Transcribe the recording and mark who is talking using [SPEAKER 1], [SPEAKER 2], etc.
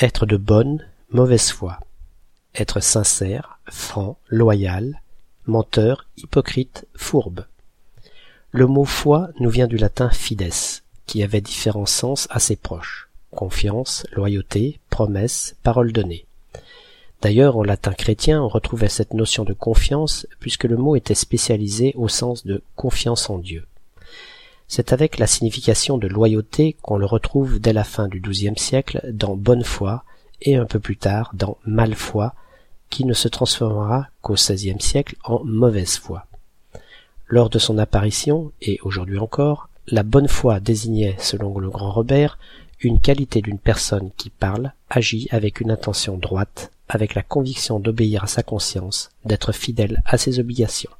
[SPEAKER 1] être de bonne, mauvaise foi, être sincère, franc, loyal, menteur, hypocrite, fourbe. Le mot foi nous vient du latin fides, qui avait différents sens assez proches confiance, loyauté, promesse, parole donnée. D'ailleurs, en latin chrétien, on retrouvait cette notion de confiance puisque le mot était spécialisé au sens de confiance en Dieu. C'est avec la signification de loyauté qu'on le retrouve dès la fin du XIIe siècle dans bonne foi et un peu plus tard dans mal foi, qui ne se transformera qu'au XVIe siècle en mauvaise foi. Lors de son apparition, et aujourd'hui encore, la bonne foi désignait, selon le grand Robert, une qualité d'une personne qui parle, agit avec une intention droite, avec la conviction d'obéir à sa conscience, d'être fidèle à ses obligations.